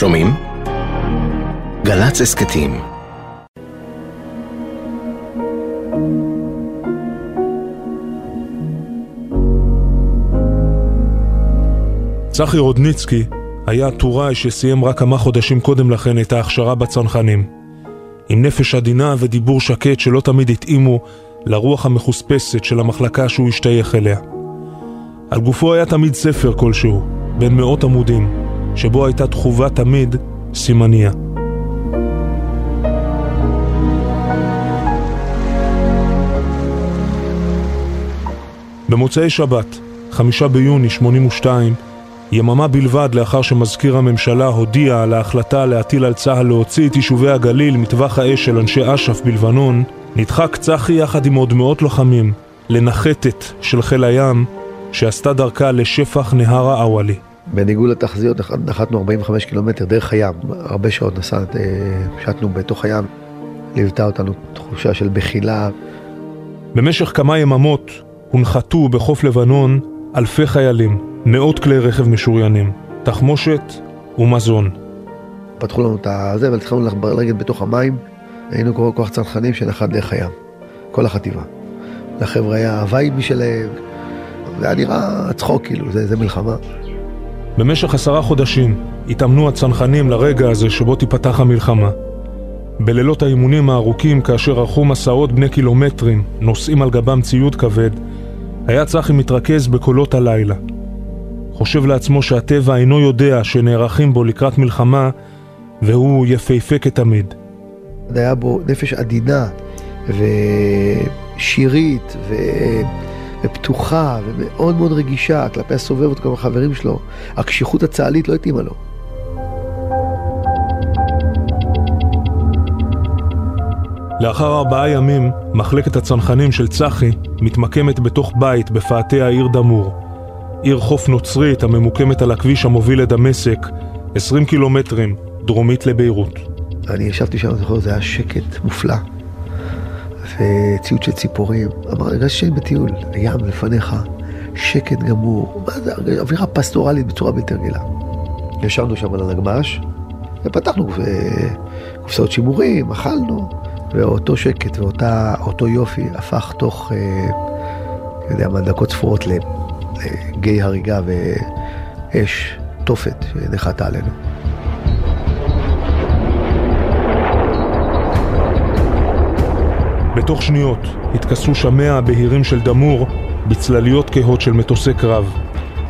שומעים? גל"צ הסכתים צחי רודניצקי היה טוראי שסיים רק כמה חודשים קודם לכן את ההכשרה בצנחנים. עם נפש עדינה ודיבור שקט שלא תמיד התאימו לרוח המחוספסת של המחלקה שהוא השתייך אליה. על גופו היה תמיד ספר כלשהו, בין מאות עמודים, שבו הייתה תחובה תמיד סימניה. במוצאי שבת, חמישה ביוני 82, יממה בלבד לאחר שמזכיר הממשלה הודיע על ההחלטה להטיל על צה"ל להוציא את יישובי הגליל מטווח האש של אנשי אש"ף בלבנון, נדחק צחי יחד עם עוד מאות לוחמים לנחתת של חיל הים שעשתה דרכה לשפח נהר האוואלי. בניגוד לתחזיות נחתנו 45 קילומטר דרך הים, הרבה שעות נסעת, אה, שטנו בתוך הים, ליוותה אותנו תחושה של בחילה. במשך כמה יממות הונחתו בחוף לבנון אלפי חיילים, מאות כלי רכב משוריינים, תחמושת ומזון. פתחו לנו את הזה והתחלנו לרגל בתוך המים, היינו כל כוח צנחנים שנחת דרך הים, כל החטיבה. לחבר'ה היה ה vibe שלהם, זה היה נראה צחוק כאילו, זה, זה מלחמה. במשך עשרה חודשים התאמנו הצנחנים לרגע הזה שבו תיפתח המלחמה. בלילות האימונים הארוכים, כאשר ערכו מסעות בני קילומטרים, נושאים על גבם ציוד כבד, היה צחי מתרכז בקולות הלילה. חושב לעצמו שהטבע אינו יודע שנערכים בו לקראת מלחמה, והוא יפהפה כתמיד. היה בו נפש עדינה ושירית ו... ופתוחה ומאוד מאוד רגישה כלפי הסובב וכלפי החברים שלו. הקשיחות הצה"לית לא התאימה לו. לאחר ארבעה ימים, מחלקת הצנחנים של צחי מתמקמת בתוך בית בפאתי העיר דמור. עיר חוף נוצרית הממוקמת על הכביש המוביל לדמשק, 20 קילומטרים דרומית לביירות. אני ישבתי שם, אני זוכר, זה היה שקט מופלא. וציוד של ציפורים. אמר, הרגשתי שאני בטיול, הים לפניך, שקט גמור. מה זה, אווירה פסטורלית בצורה בלתי רגילה. ישבנו שם על הנגמ"ש, ופתחנו קופסאות שימורים, אכלנו. ואותו שקט ואותו יופי הפך תוך, אה, אני יודע מה, דקות ספורות לגיא הריגה ואש, תופת שנחתה עלינו. בתוך שניות התכסו שמיה הבהירים של דמור בצלליות כהות של מטוסי קרב.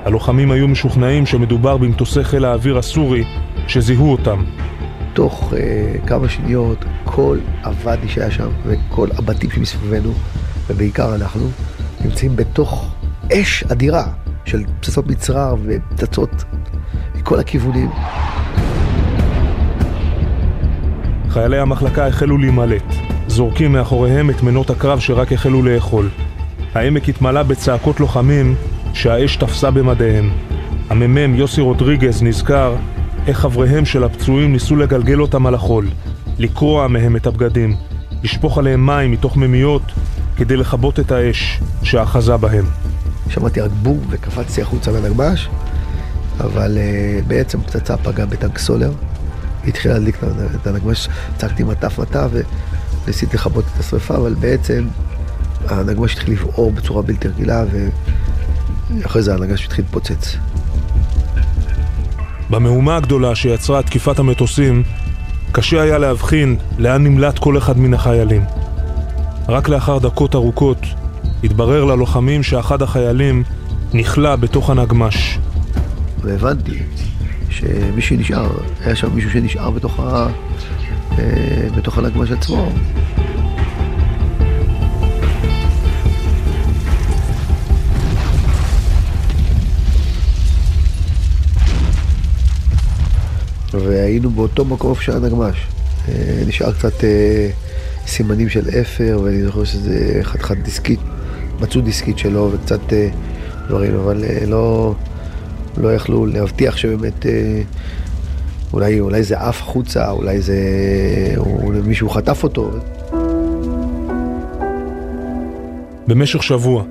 הלוחמים היו משוכנעים שמדובר במטוסי חיל האוויר הסורי שזיהו אותם תוך uh, כמה שניות כל הוואדי שהיה שם וכל הבתים שמסביבנו, ובעיקר אנחנו, נמצאים בתוך אש אדירה של פצצות מצרר ופצצות מכל הכיוונים. חיילי המחלקה החלו להימלט, זורקים מאחוריהם את מנות הקרב שרק החלו לאכול. העמק התמלא בצעקות לוחמים שהאש תפסה במדיהם. המ"מ יוסי רודריגז נזכר איך חבריהם של הפצועים ניסו לגלגל אותם על החול, לקרוע מהם את הבגדים, לשפוך עליהם מים מתוך מימיות כדי לכבות את האש שאחזה בהם. שמעתי רק בום וקפצתי החוצה לנגמ"ש, אבל uh, בעצם פצצה פגעה בטנק סולר, התחילה להדליק את הנגמ"ש, צעקתי מטף מטף וניסיתי לכבות את השרפה, אבל בעצם הנגמ"ש התחיל לבעור בצורה בלתי רגילה ואחרי זה הנגמ"ש התחיל להתפוצץ. במהומה הגדולה שיצרה תקיפת המטוסים, קשה היה להבחין לאן נמלט כל אחד מן החיילים. רק לאחר דקות ארוכות התברר ללוחמים שאחד החיילים נכלא בתוך הנגמ"ש. והבנתי שמי שנשאר, היה שם מישהו שנשאר בתוך, ה... אה, בתוך הנגמ"ש עצמו. והיינו באותו מקום איפה שהיה נגמ"ש. אה, נשאר קצת אה, סימנים של אפר, ואני זוכר שזה חתיכת דיסקית, מצאו דיסקית שלו וקצת דברים, אבל לא, לא יכלו להבטיח שבאמת אולי, אולי זה עף החוצה, אולי זה... או מישהו חטף אותו. במשך שבוע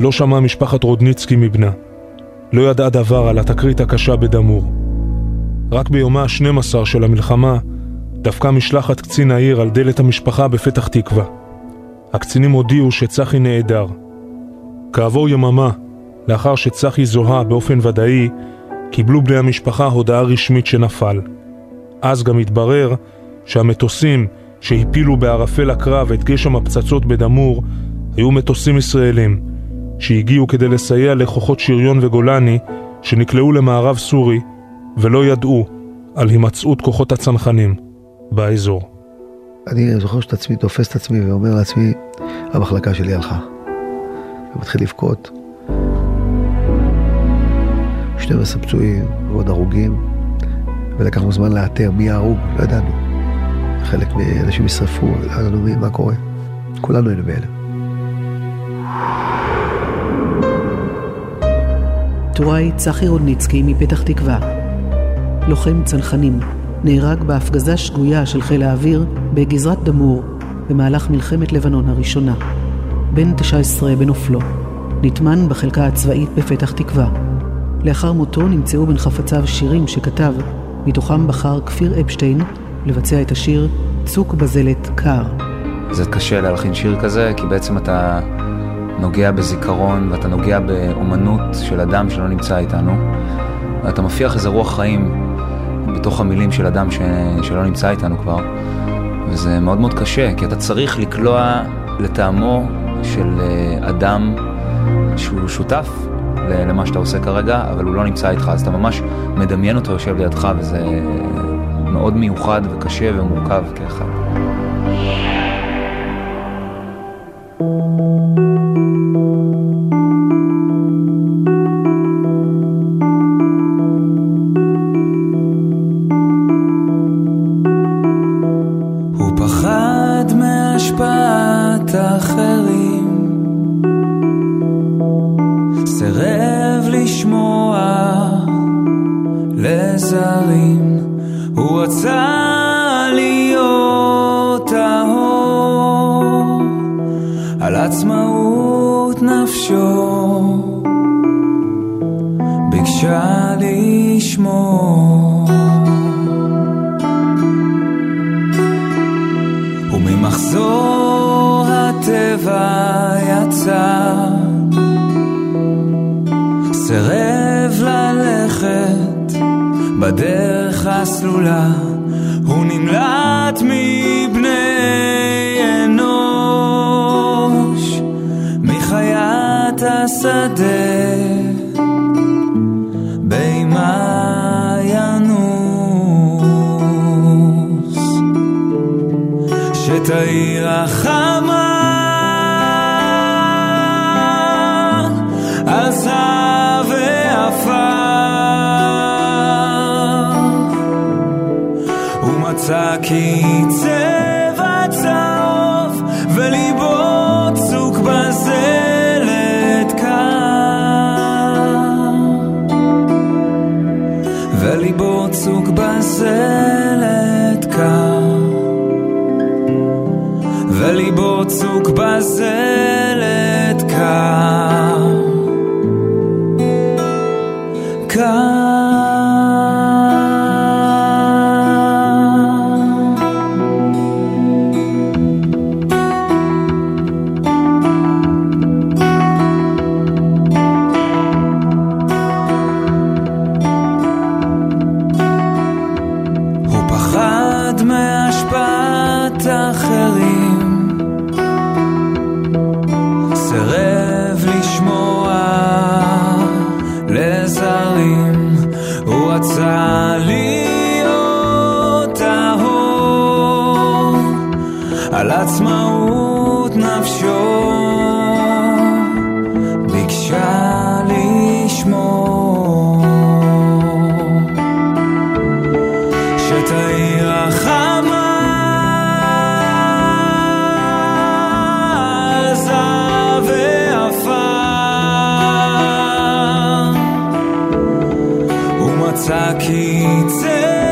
לא שמעה משפחת רודניצקי מבנה. לא ידעה דבר על התקרית הקשה בדמור. רק ביומה ה-12 של המלחמה דפקה משלחת קצין העיר על דלת המשפחה בפתח תקווה. הקצינים הודיעו שצחי נעדר. כעבור יממה, לאחר שצחי זוהה באופן ודאי, קיבלו בני המשפחה הודעה רשמית שנפל. אז גם התברר שהמטוסים שהפילו בערפל הקרב את גשם הפצצות בדמור היו מטוסים ישראלים שהגיעו כדי לסייע לכוחות שריון וגולני שנקלעו למערב סורי ולא ידעו על הימצאות כוחות הצנחנים באזור. אני זוכר שאת עצמי תופס את עצמי ואומר לעצמי, המחלקה שלי הלכה. ומתחיל לבכות. 12 פצועים ועוד הרוגים, ולקחנו זמן לאתר מי ההרוג, לא ידענו. חלק מאנשים נשרפו, לא ידענו מי, מה קורה. כולנו היינו בהלם. טוראי צחי רודניצקי מפתח תקווה, לוחם צנחנים, נהרג בהפגזה שגויה של חיל האוויר בגזרת דמור במהלך מלחמת לבנון הראשונה. בן 19 בנופלו, נטמן בחלקה הצבאית בפתח תקווה. לאחר מותו נמצאו בין חפציו שירים שכתב, מתוכם בחר כפיר אפשטיין לבצע את השיר "צוק בזלת קר". זה קשה להלחין שיר כזה, כי בעצם אתה נוגע בזיכרון ואתה נוגע באומנות של אדם שלא נמצא איתנו, ואתה מפיח איזה רוח חיים בתוך המילים של אדם ש... שלא נמצא איתנו כבר, וזה מאוד מאוד קשה, כי אתה צריך לקלוע לטעמו של אה, אדם שהוא שותף למה שאתה עושה כרגע, אבל הוא לא נמצא איתך, אז אתה ממש מדמיין אותו יושב לידך, וזה מאוד מיוחד וקשה ומורכב כאחד. אחרים סירב לשמוע לזרים, הוא רצה להיות טהור, על עצמאות נפשו, ביקשה לשמור. סירב ללכת בדרך הסלולה, הוא נמלט מבני אנוש, מחיית השדה, באימה ינוס, החמה. outside. כי צוק בזלת קר וליבו צוק בזלת את האחרים. 记得。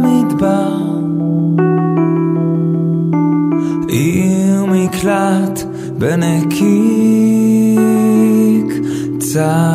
בשממת המדבר. עיר מקלט בנקיק צר